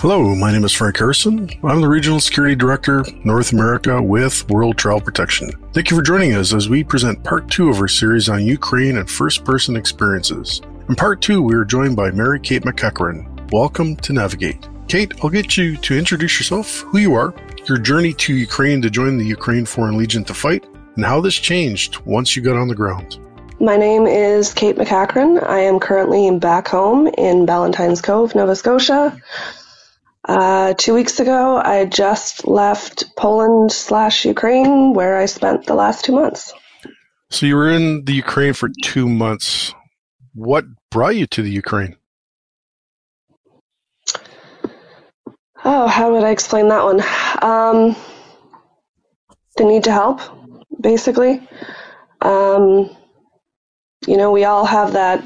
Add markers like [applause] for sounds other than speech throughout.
Hello, my name is Frank Harrison. I'm the Regional Security Director, North America with World Travel Protection. Thank you for joining us as we present part two of our series on Ukraine and first person experiences. In part two, we are joined by Mary Kate McEachran. Welcome to Navigate. Kate, I'll get you to introduce yourself, who you are, your journey to Ukraine to join the Ukraine Foreign Legion to fight, and how this changed once you got on the ground. My name is Kate McEachran. I am currently back home in Ballantynes Cove, Nova Scotia. Uh, two weeks ago, I just left Poland slash Ukraine, where I spent the last two months. So you were in the Ukraine for two months. What brought you to the Ukraine? Oh, how would I explain that one? Um, the need to help, basically. Um, you know, we all have that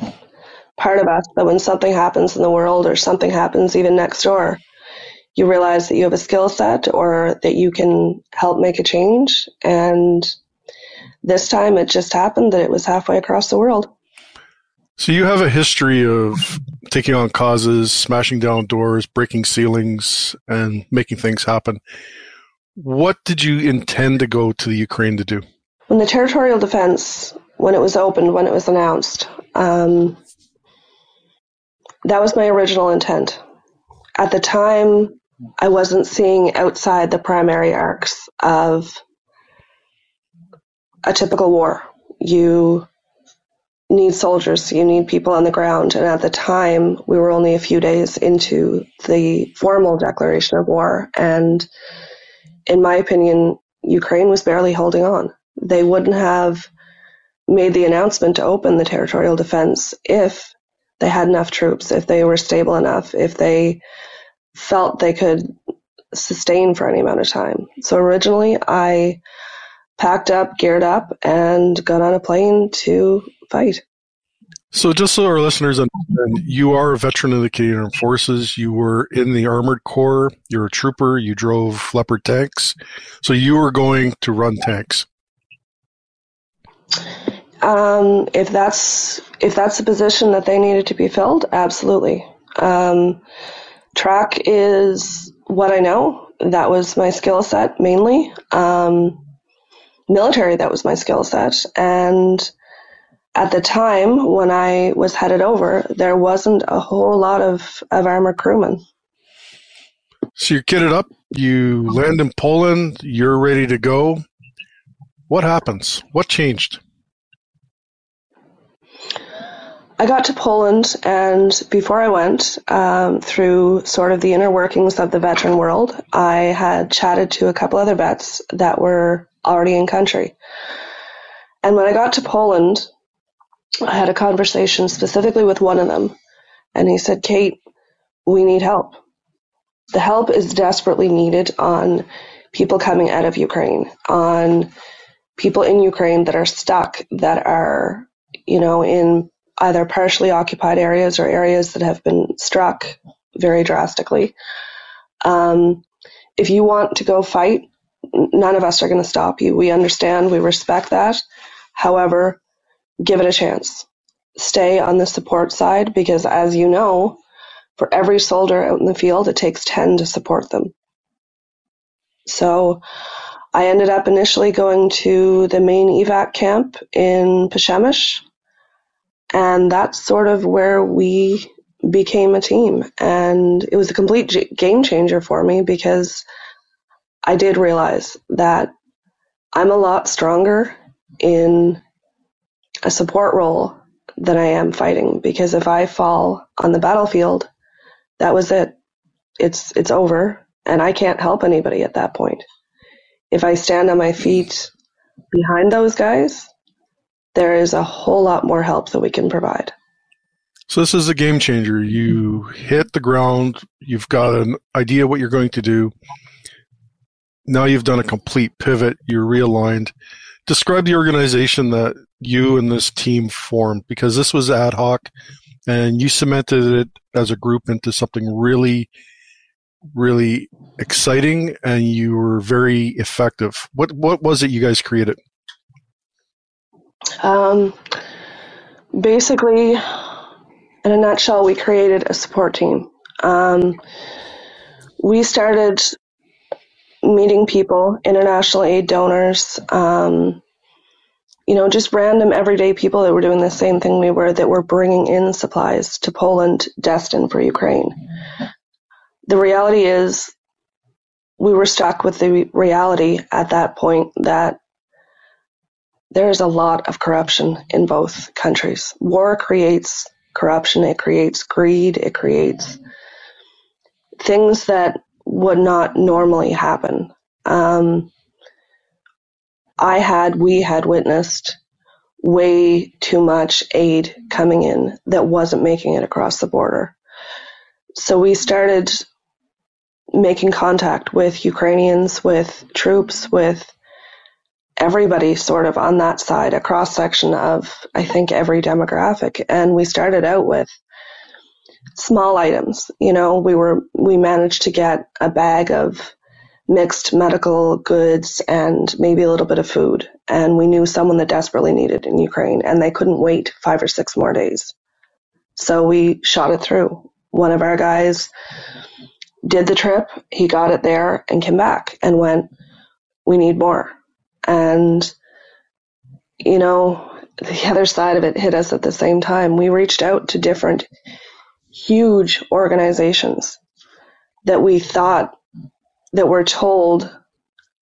part of us that when something happens in the world or something happens even next door, you realize that you have a skill set or that you can help make a change. And this time it just happened that it was halfway across the world. So you have a history of taking on causes, smashing down doors, breaking ceilings, and making things happen. What did you intend to go to the Ukraine to do? When the territorial defense, when it was opened, when it was announced, um, that was my original intent. At the time, I wasn't seeing outside the primary arcs of a typical war. You need soldiers, you need people on the ground. And at the time, we were only a few days into the formal declaration of war. And in my opinion, Ukraine was barely holding on. They wouldn't have made the announcement to open the territorial defense if they had enough troops, if they were stable enough, if they felt they could sustain for any amount of time. So originally, I packed up, geared up, and got on a plane to fight. So, just so our listeners understand, you are a veteran of the Canadian Armed Forces. You were in the Armored Corps. You're a trooper. You drove Leopard tanks. So, you were going to run tanks. Um, if that's if that's the position that they needed to be filled, absolutely. Um, track is what I know. That was my skill set mainly. Um, military, that was my skill set. And at the time when I was headed over, there wasn't a whole lot of, of armored crewmen. So you're kitted up, you land in Poland, you're ready to go. What happens? What changed? I got to Poland, and before I went, um, through sort of the inner workings of the veteran world, I had chatted to a couple other vets that were already in country. And when I got to Poland, I had a conversation specifically with one of them, and he said, Kate, we need help. The help is desperately needed on people coming out of Ukraine, on people in Ukraine that are stuck, that are, you know, in either partially occupied areas or areas that have been struck very drastically. Um, if you want to go fight, none of us are going to stop you. We understand, we respect that. However, give it a chance. Stay on the support side because, as you know, for every soldier out in the field, it takes 10 to support them. So I ended up initially going to the main evac camp in Przemyśl, and that's sort of where we became a team. And it was a complete g- game changer for me because I did realize that I'm a lot stronger in a support role than I am fighting because if I fall on the battlefield, that was it. It's it's over and I can't help anybody at that point. If I stand on my feet behind those guys, there is a whole lot more help that we can provide. So this is a game changer. You hit the ground, you've got an idea what you're going to do. Now you've done a complete pivot, you're realigned. Describe the organization that you and this team formed because this was ad hoc and you cemented it as a group into something really really exciting and you were very effective. What what was it you guys created? Um, basically, in a nutshell, we created a support team. Um, we started meeting people, international aid donors, um, you know, just random everyday people that were doing the same thing we were, that were bringing in supplies to Poland destined for Ukraine. The reality is, we were stuck with the reality at that point that there's a lot of corruption in both countries. War creates corruption, it creates greed, it creates things that would not normally happen. Um, I had, we had witnessed way too much aid coming in that wasn't making it across the border. So we started making contact with Ukrainians, with troops, with everybody sort of on that side, a cross section of, I think, every demographic. And we started out with small items. You know, we were, we managed to get a bag of mixed medical goods and maybe a little bit of food. And we knew someone that desperately needed in Ukraine and they couldn't wait five or six more days. So we shot it through. One of our guys did the trip, he got it there and came back and went, We need more. And, you know, the other side of it hit us at the same time. We reached out to different huge organizations that we thought that we're told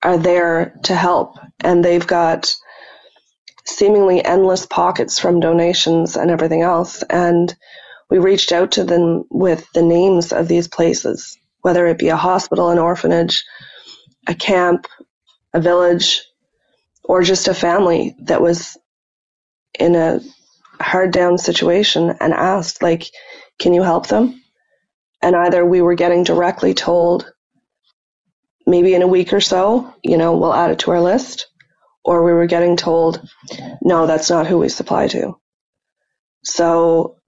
are there to help, and they've got seemingly endless pockets from donations and everything else. And we reached out to them with the names of these places, whether it be a hospital, an orphanage, a camp, a village, or just a family that was in a hard down situation and asked, like, can you help them? And either we were getting directly told maybe in a week or so, you know, we'll add it to our list. Or we were getting told, no, that's not who we supply to. So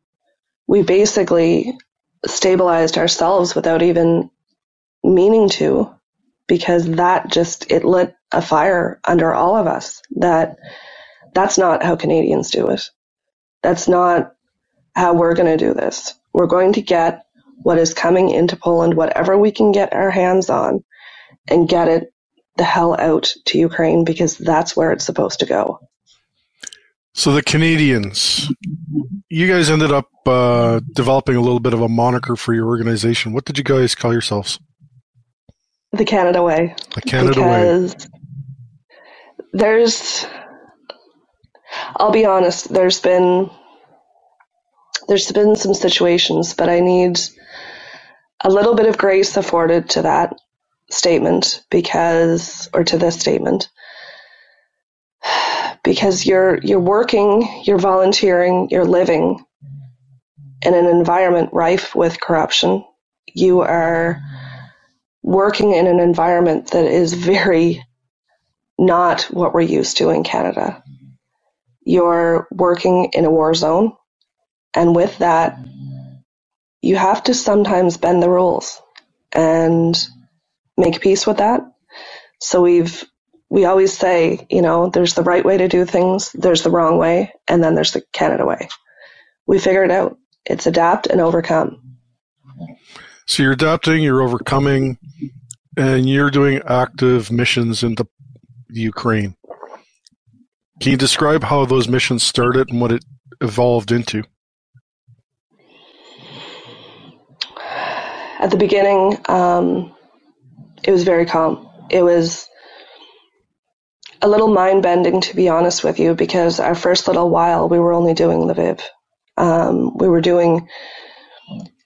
we basically stabilized ourselves without even meaning to, because that just, it lit a fire under all of us that that's not how Canadians do it. That's not how we're going to do this. We're going to get what is coming into Poland, whatever we can get our hands on, and get it the hell out to Ukraine because that's where it's supposed to go. So the Canadians, you guys ended up uh, developing a little bit of a moniker for your organization. What did you guys call yourselves? The Canada Way. The Canada because Way. There's, I'll be honest. There's been, there's been some situations, but I need a little bit of grace afforded to that statement because, or to this statement, [sighs] because you're you're working, you're volunteering, you're living in an environment rife with corruption. You are working in an environment that is very not what we're used to in Canada. You're working in a war zone, and with that, you have to sometimes bend the rules. And make peace with that. So we've we always say, you know, there's the right way to do things, there's the wrong way, and then there's the Canada way. We figure it out. It's adapt and overcome. So you're adapting, you're overcoming, and you're doing active missions into Ukraine. Can you describe how those missions started and what it evolved into? At the beginning, um, it was very calm. It was a little mind bending, to be honest with you, because our first little while we were only doing Lviv. Um, we were doing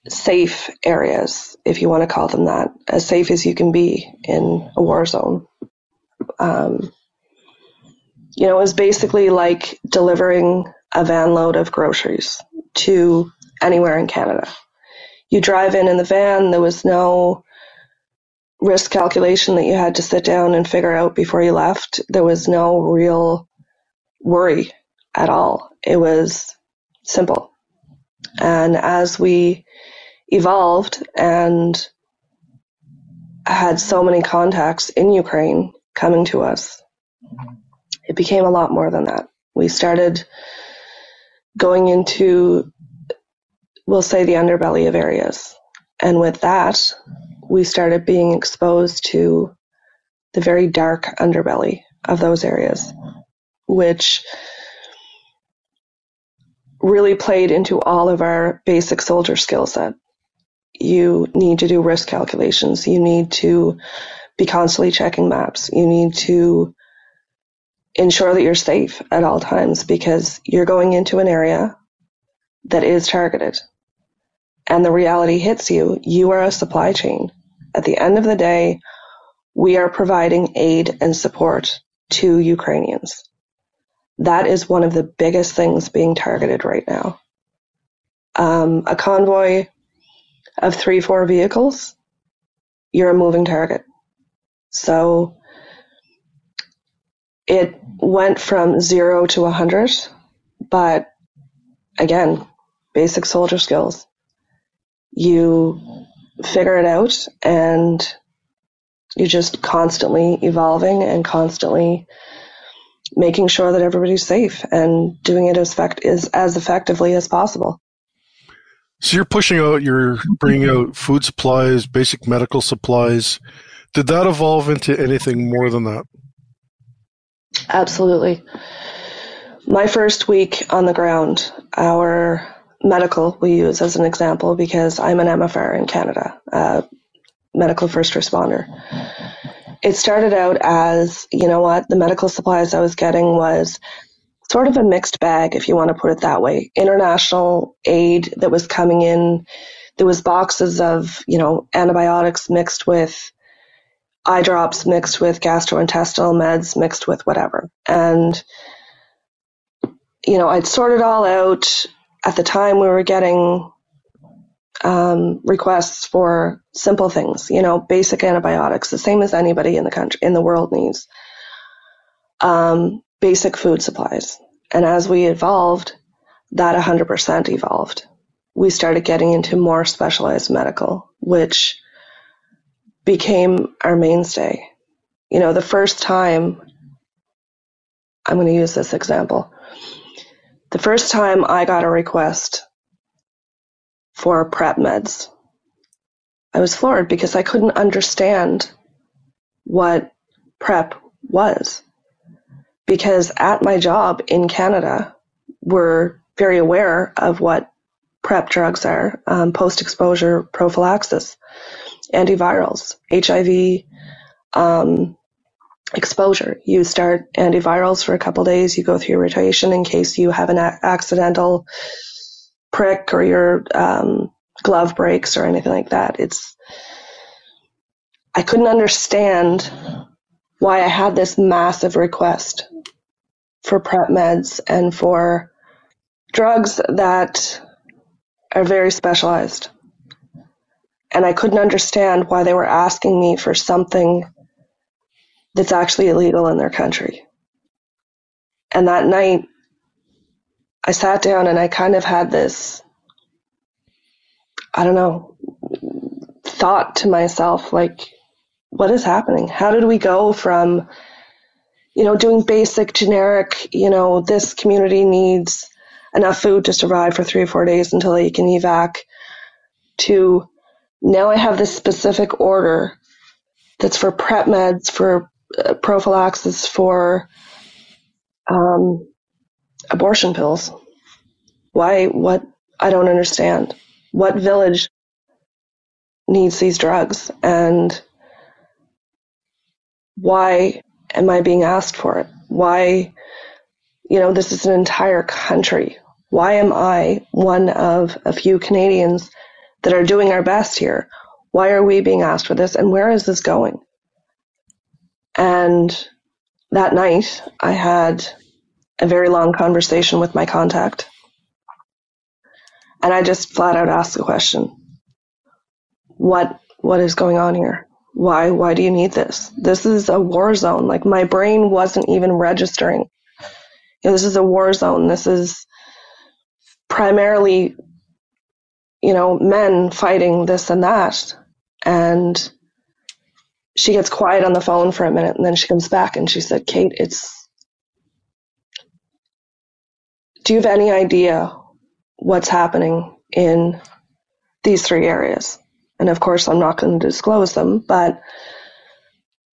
safe areas, if you want to call them that, as safe as you can be in a war zone. Um, you know, it was basically like delivering a van load of groceries to anywhere in Canada. You drive in in the van, there was no risk calculation that you had to sit down and figure out before you left. There was no real worry at all. It was simple. And as we evolved and had so many contacts in Ukraine coming to us, it became a lot more than that. We started going into, we'll say, the underbelly of areas. And with that, we started being exposed to the very dark underbelly of those areas, which really played into all of our basic soldier skill set. You need to do risk calculations. You need to be constantly checking maps. You need to ensure that you're safe at all times because you're going into an area that is targeted. And the reality hits you. You are a supply chain. At the end of the day, we are providing aid and support to Ukrainians. That is one of the biggest things being targeted right now. Um, a convoy of three, four vehicles, you're a moving target. So it went from zero to a 100, but again, basic soldier skills. You figure it out and you're just constantly evolving and constantly making sure that everybody's safe and doing it as, effect- is, as effectively as possible. So you're pushing out, you're bringing out food supplies, basic medical supplies. Did that evolve into anything more than that? Absolutely. My first week on the ground, our medical we use as an example because I'm an MFR in Canada, medical first responder it started out as, you know what, the medical supplies I was getting was sort of a mixed bag, if you want to put it that way. International aid that was coming in, there was boxes of, you know, antibiotics mixed with eye drops, mixed with gastrointestinal meds, mixed with whatever. And, you know, I'd sort it all out. At the time, we were getting um, requests for simple things, you know, basic antibiotics, the same as anybody in the country, in the world needs. Um, basic food supplies. And as we evolved, that 100% evolved. We started getting into more specialized medical, which became our mainstay. You know, the first time, I'm going to use this example. The first time I got a request for PrEP meds. I was floored because I couldn't understand what PrEP was. Because at my job in Canada, we're very aware of what PrEP drugs are um, post exposure prophylaxis, antivirals, HIV um, exposure. You start antivirals for a couple days, you go through rotation in case you have an a- accidental prick or your um, glove breaks or anything like that. It's I couldn't understand why I had this massive request for PrEP meds and for drugs that are very specialized. And I couldn't understand why they were asking me for something that's actually illegal in their country. And that night, I sat down and I kind of had this, I don't know, thought to myself, like, what is happening? How did we go from, you know, doing basic, generic, you know, this community needs enough food to survive for three or four days until they can evac, to now I have this specific order that's for PrEP meds, for uh, prophylaxis, for um, abortion pills. Why? What? I don't understand. What village needs these drugs? And why am I being asked for it? Why, you know, this is an entire country. Why am I one of a few Canadians that are doing our best here? Why are we being asked for this? And where is this going? And that night, I had a very long conversation with my contact. And I just flat out asked the question, what, what is going on here? Why, why do you need this? This is a war zone. Like my brain wasn't even registering. You know, this is a war zone. This is primarily, you know, men fighting this and that. And she gets quiet on the phone for a minute and then she comes back and she said, Kate, it's do you have any idea what's happening in these three areas? And of course, I'm not going to disclose them, but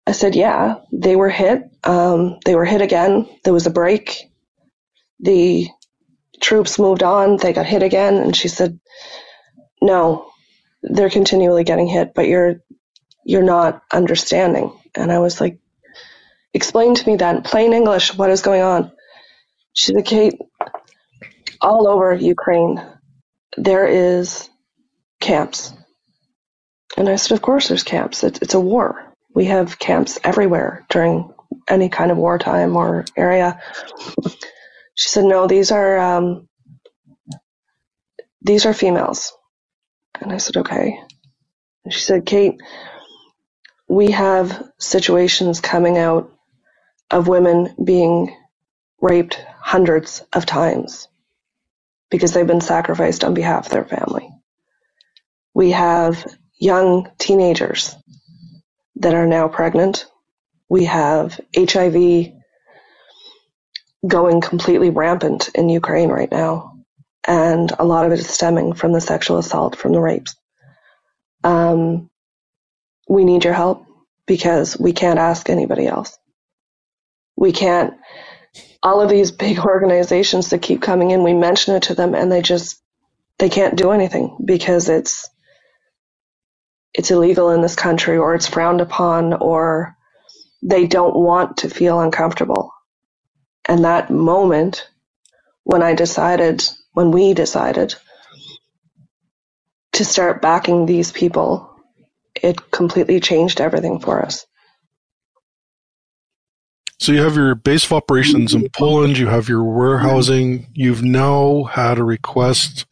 I said, yeah, they were hit. Um, they were hit again. There was a break. The troops moved on. They got hit again. And she said, no, they're continually getting hit, but you're, you're not understanding. And I was like, explain to me that in plain English, what is going on? She said, Kate, all over Ukraine, there is camps. And I said, of course there's camps. It's, it's a war. We have camps everywhere during any kind of wartime or area. She said, no, these are, um, these are females. And I said, okay. And she said, Kate, we have situations coming out of women being raped hundreds of times because they've been sacrificed on behalf of their family. We have young teenagers that are now pregnant. We have HIV going completely rampant in Ukraine right now. And a lot of it is stemming from the sexual assault, from the rapes. Um, we need your help because we can't ask anybody else. We can't, all of these big [laughs] organizations that keep coming in, we mention it to them and they just, they can't do anything because it's, it's illegal in this country or it's frowned upon or they don't want to feel uncomfortable. And that moment when I decided, when we decided to start backing these people, it completely changed everything for us. So you have your base of operations in Poland, you have your warehousing, you've now had a request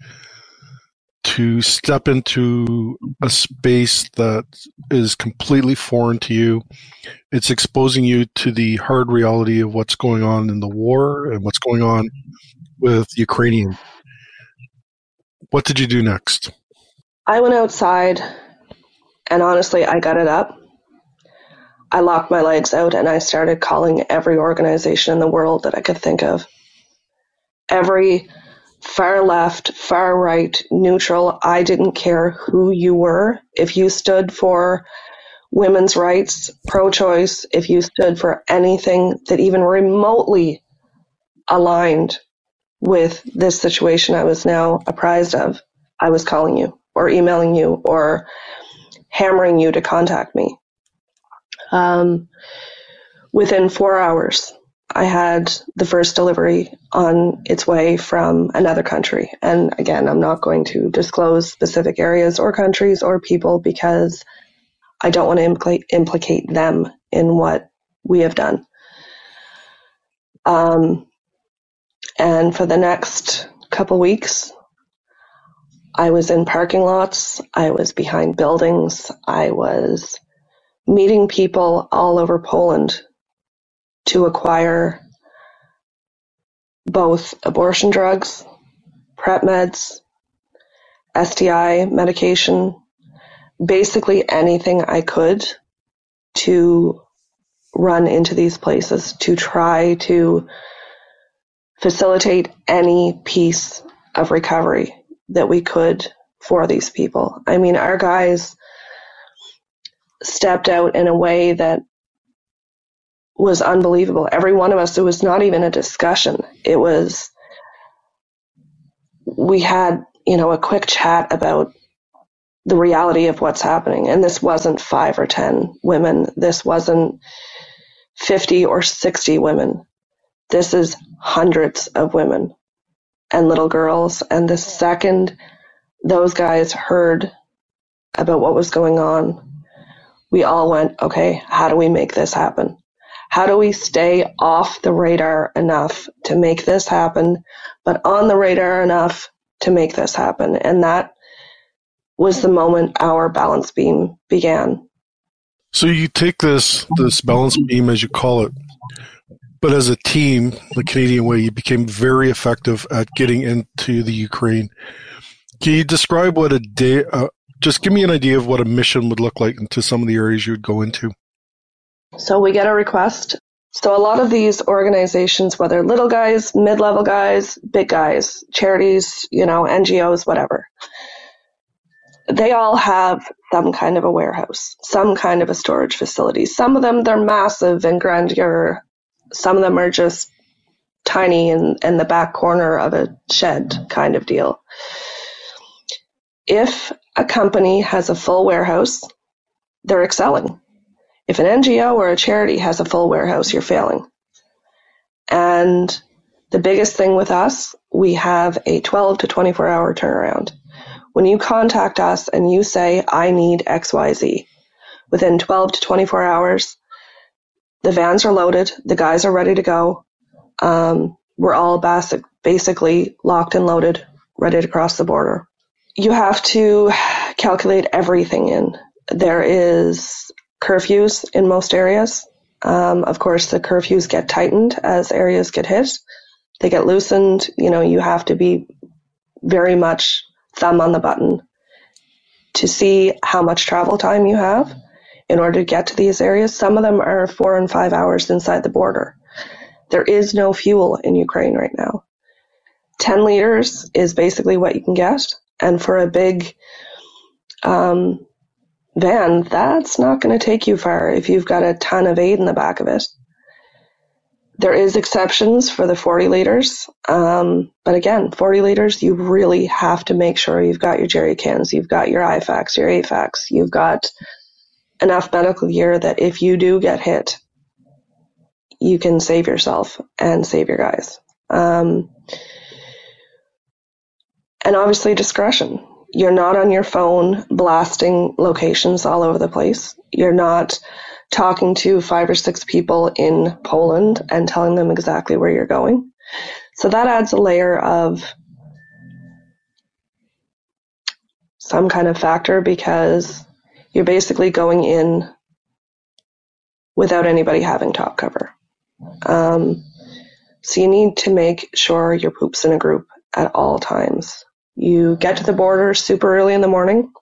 to step into a space that is completely foreign to you. It's exposing you to the hard reality of what's going on in the war and what's going on with Ukrainian. What did you do next? I went outside and honestly, I got it up. I locked my legs out and I started calling every organization in the world that I could think of. Every far left, far right, neutral. I didn't care who you were. If you stood for women's rights, pro choice, if you stood for anything that even remotely aligned with this situation I was now apprised of, I was calling you or emailing you or hammering you to contact me. Um, within four hours, I had the first delivery on its way from another country. And again, I'm not going to disclose specific areas or countries or people because I don't want to implicate, implicate them in what we have done. Um, and for the next couple weeks, I was in parking lots, I was behind buildings, I was meeting people all over Poland to acquire both abortion drugs, PrEP meds, STI medication, basically anything I could to run into these places to try to facilitate any piece of recovery that we could for these people. I mean, our guys stepped out in a way that was unbelievable. Every one of us, it was not even a discussion. It was, we had, you know, a quick chat about the reality of what's happening. And this wasn't five or 10 women. This wasn't 50 or 60 women. This is hundreds of women and little girls. And the second those guys heard about what was going on, we all went, okay, how do we make this happen? How do we stay off the radar enough to make this happen, but on the radar enough to make this happen? And that was the moment our balance beam began. So you take this this balance beam as you call it, but as a team, the Canadian way, you became very effective at getting into the Ukraine. Can you describe what a day? Uh, just give me an idea of what a mission would look like into some of the areas you would go into. So we get a request. So a lot of these organizations, whether little guys, mid-level guys, big guys, charities, you know, NGOs, whatever, they all have some kind of a warehouse, some kind of a storage facility. Some of them, they're massive and grandeur. Some of them are just tiny in, in the back corner of a shed kind of deal. If a company has a full warehouse, they're excelling. If an NGO or a charity has a full warehouse, you're failing. And the biggest thing with us, we have a 12 to 24 hour turnaround. When you contact us and you say, I need XYZ, within 12 to 24 hours, the vans are loaded, the guys are ready to go. Um, we're all basic, basically locked and loaded, ready to cross the border. You have to calculate everything in. There is curfews in most areas. Um, of course, the curfews get tightened as areas get hit. They get loosened. You know, you have to be very much thumb on the button to see how much travel time you have in order to get to these areas. Some of them are four and five hours inside the border. There is no fuel in Ukraine right now. 10 liters is basically what you can get. And for a big um, van, that's not going to take you far if you've got a ton of aid in the back of it. There is exceptions for the 40 liters, um, but again, 40 liters, you really have to make sure you've got your jerry cans, you've got your IFAKs, your AFAKs, you've got enough medical gear that if you do get hit, you can save yourself and save your guys. Um, and obviously discretion. You're not on your phone blasting locations all over the place. You're not talking to five or six people in Poland and telling them exactly where you're going. So that adds a layer of some kind of factor because you're basically going in without anybody having top cover. Um, so you need to make sure your poop's in a group at all times. You get to the border super early in the morning,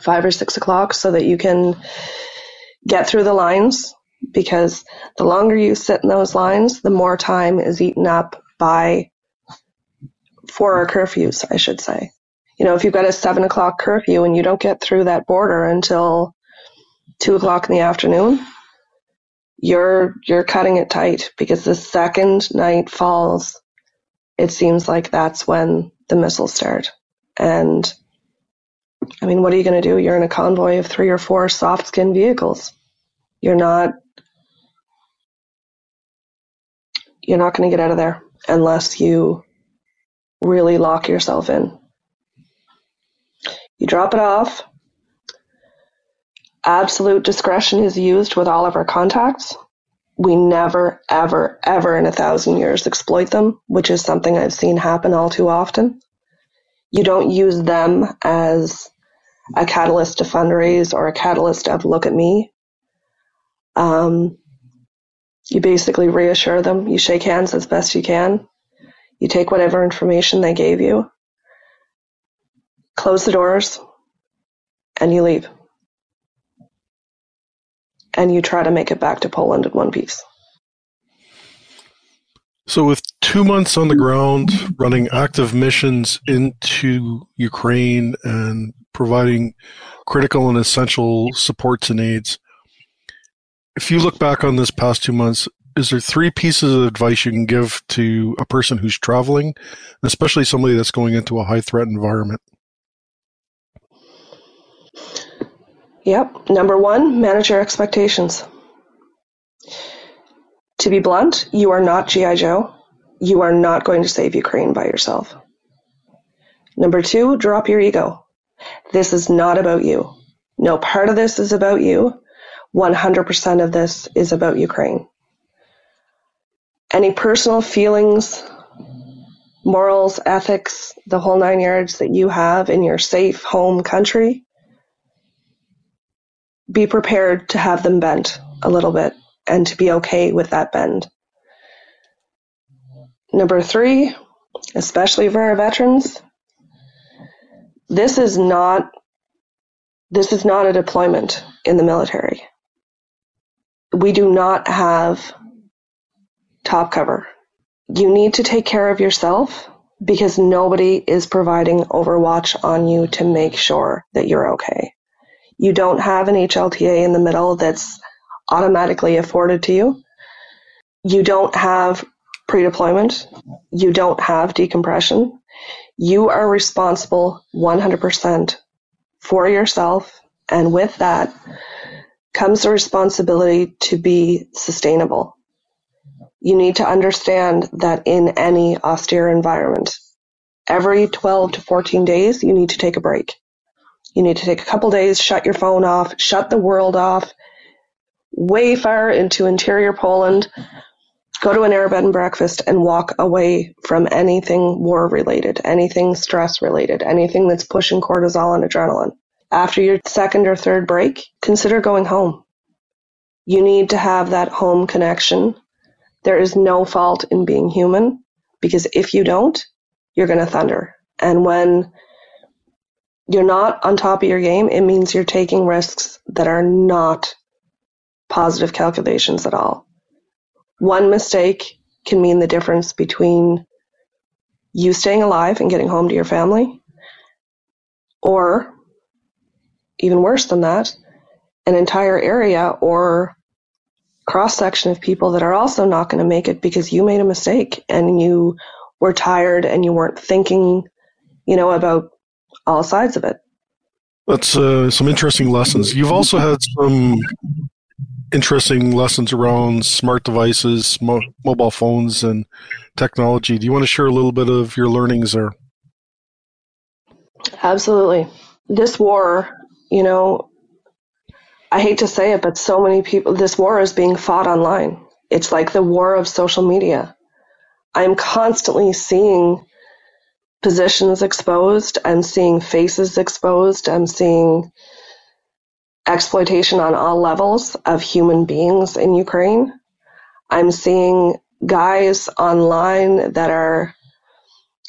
five or six o'clock, so that you can get through the lines because the longer you sit in those lines, the more time is eaten up by four hour curfews, I should say. You know, if you've got a seven o'clock curfew and you don't get through that border until two o'clock in the afternoon, you're you're cutting it tight because the second night falls, it seems like that's when the missiles start. And I mean, what are you going to do? You're in a convoy of three or four soft skin vehicles. You're not you're not going to get out of there unless you really lock yourself in. You drop it off. Absolute discretion is used with all of our contacts. We never, ever, ever in a thousand years exploit them, which is something I've seen happen all too often. You don't use them as a catalyst to fundraise or a catalyst of look at me. Um, you basically reassure them. You shake hands as best you can. You take whatever information they gave you, close the doors, and you leave. And you try to make it back to Poland in one piece. So, with two months on the ground, running active missions into Ukraine and providing critical and essential supports and aids, if you look back on this past two months, is there three pieces of advice you can give to a person who's traveling, especially somebody that's going into a high threat environment? Yep. Number one, manage your expectations. To be blunt, you are not G.I. Joe. You are not going to save Ukraine by yourself. Number two, drop your ego. This is not about you. No part of this is about you. 100% of this is about Ukraine. Any personal feelings, morals, ethics, the whole nine yards that you have in your safe home country, be prepared to have them bent a little bit and to be okay with that bend. Number three, especially for our veterans, this is not this is not a deployment in the military. We do not have top cover. You need to take care of yourself because nobody is providing Overwatch on you to make sure that you're okay. You don't have an HLTA in the middle that's automatically afforded to you. You don't have pre deployment. You don't have decompression. You are responsible 100% for yourself. And with that comes the responsibility to be sustainable. You need to understand that in any austere environment, every 12 to 14 days, you need to take a break. You need to take a couple days, shut your phone off, shut the world off, way far into interior Poland, go to an air bed and breakfast and walk away from anything war related, anything stress related, anything that's pushing cortisol and adrenaline. After your second or third break, consider going home. You need to have that home connection. There is no fault in being human because if you don't, you're going to thunder. And when you're not on top of your game, it means you're taking risks that are not positive calculations at all. One mistake can mean the difference between you staying alive and getting home to your family, or even worse than that, an entire area or cross section of people that are also not going to make it because you made a mistake and you were tired and you weren't thinking, you know, about all sides of it. That's uh, some interesting lessons. You've also had some interesting lessons around smart devices, mo- mobile phones, and technology. Do you want to share a little bit of your learnings there? Absolutely. This war, you know, I hate to say it, but so many people, this war is being fought online. It's like the war of social media. I'm constantly seeing positions exposed. I'm seeing faces exposed. I'm seeing exploitation on all levels of human beings in Ukraine. I'm seeing guys online that are,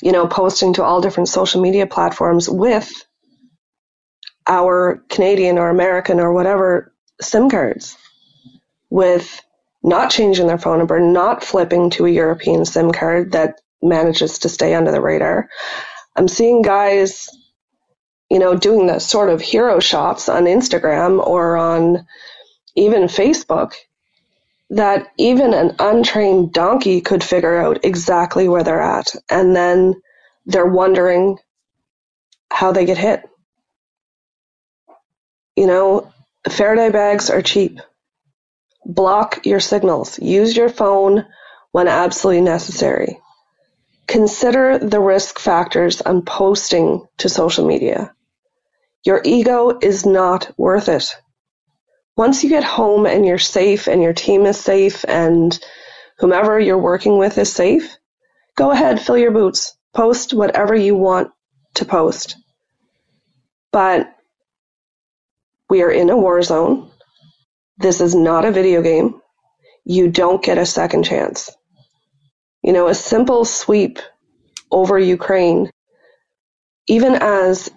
you know, posting to all different social media platforms with our Canadian or American or whatever SIM cards, with not changing their phone number, not flipping to a European SIM card that manages to stay under the radar. I'm seeing guys you know, doing the sort of hero shots on Instagram or on even Facebook that even an untrained donkey could figure out exactly where they're at. And then they're wondering how they get hit. You know, Faraday bags are cheap. Block your signals. Use your phone when absolutely necessary. Consider the risk factors on posting to social media. Your ego is not worth it. Once you get home and you're safe and your team is safe and whomever you're working with is safe, go ahead, fill your boots, post whatever you want to post. But we are in a war zone. This is not a video game. You don't get a second chance. You know, a simple sweep over Ukraine, even as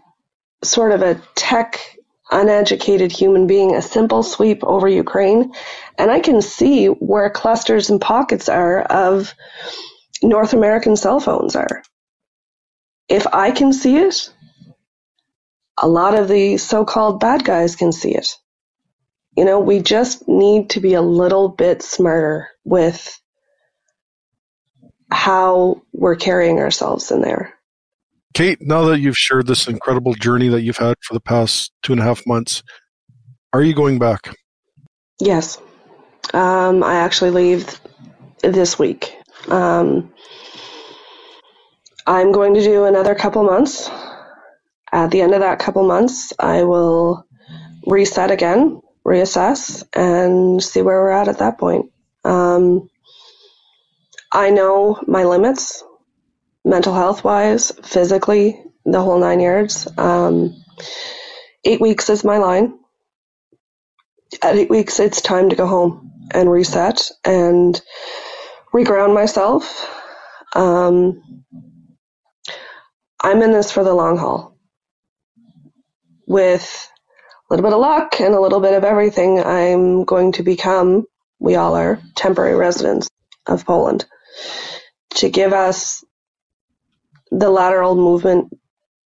sort of a tech uneducated human being a simple sweep over Ukraine, and I can see where clusters and pockets are of North American cell phones are. If I can see it, a lot of the so called bad guys can see it. You know, we just need to be a little bit smarter with how we're carrying ourselves in there. Kate, now that you've shared this incredible journey that you've had for the past two and a half months, are you going back? Yes. Um, I actually leave this week. Um, I'm going to do another couple months. At the end of that couple months, I will reset again, reassess, and see where we're at at that point. Um, I know my limits mental health wise, physically, the whole nine yards. Um, eight weeks is my line. At eight weeks, it's time to go home and reset and reground myself. Um, I'm in this for the long haul. With a little bit of luck and a little bit of everything, I'm going to become, we all are, temporary residents of Poland to give us the lateral movement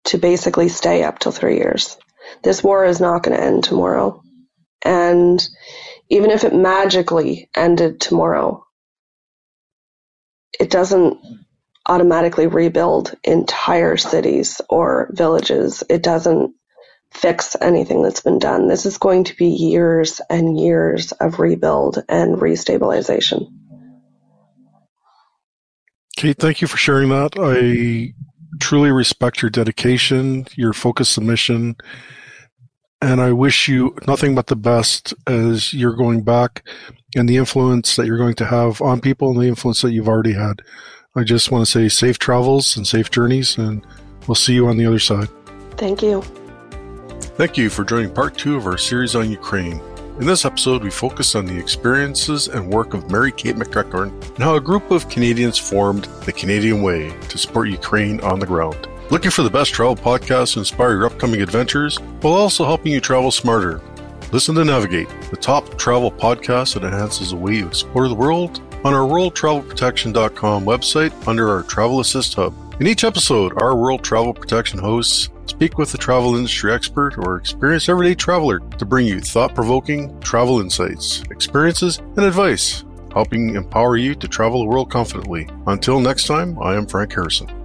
to basically stay up till three years. This war is not going to end tomorrow. And even if it magically ended tomorrow, it doesn't automatically rebuild entire cities or villages. It doesn't fix anything that's been done. This is going to be years and years of rebuild and restabilization. Kate, thank you for sharing that. I truly respect your dedication, your focus submission, and I wish you nothing but the best as you're going back and the influence that you're going to have on people and the influence that you've already had. I just want to say safe travels and safe journeys, and we'll see you on the other side. Thank you. Thank you for joining part two of our series on Ukraine. In this episode, we focus on the experiences and work of Mary Kate McEachern and how a group of Canadians formed the Canadian Way to support Ukraine on the ground. Looking for the best travel podcast to inspire your upcoming adventures while also helping you travel smarter? Listen to Navigate, the top travel podcast that enhances the way you explore the world on our worldtravelprotection.com website under our Travel Assist Hub. In each episode, our World Travel Protection hosts speak with a travel industry expert or experienced everyday traveler to bring you thought provoking travel insights, experiences, and advice, helping empower you to travel the world confidently. Until next time, I am Frank Harrison.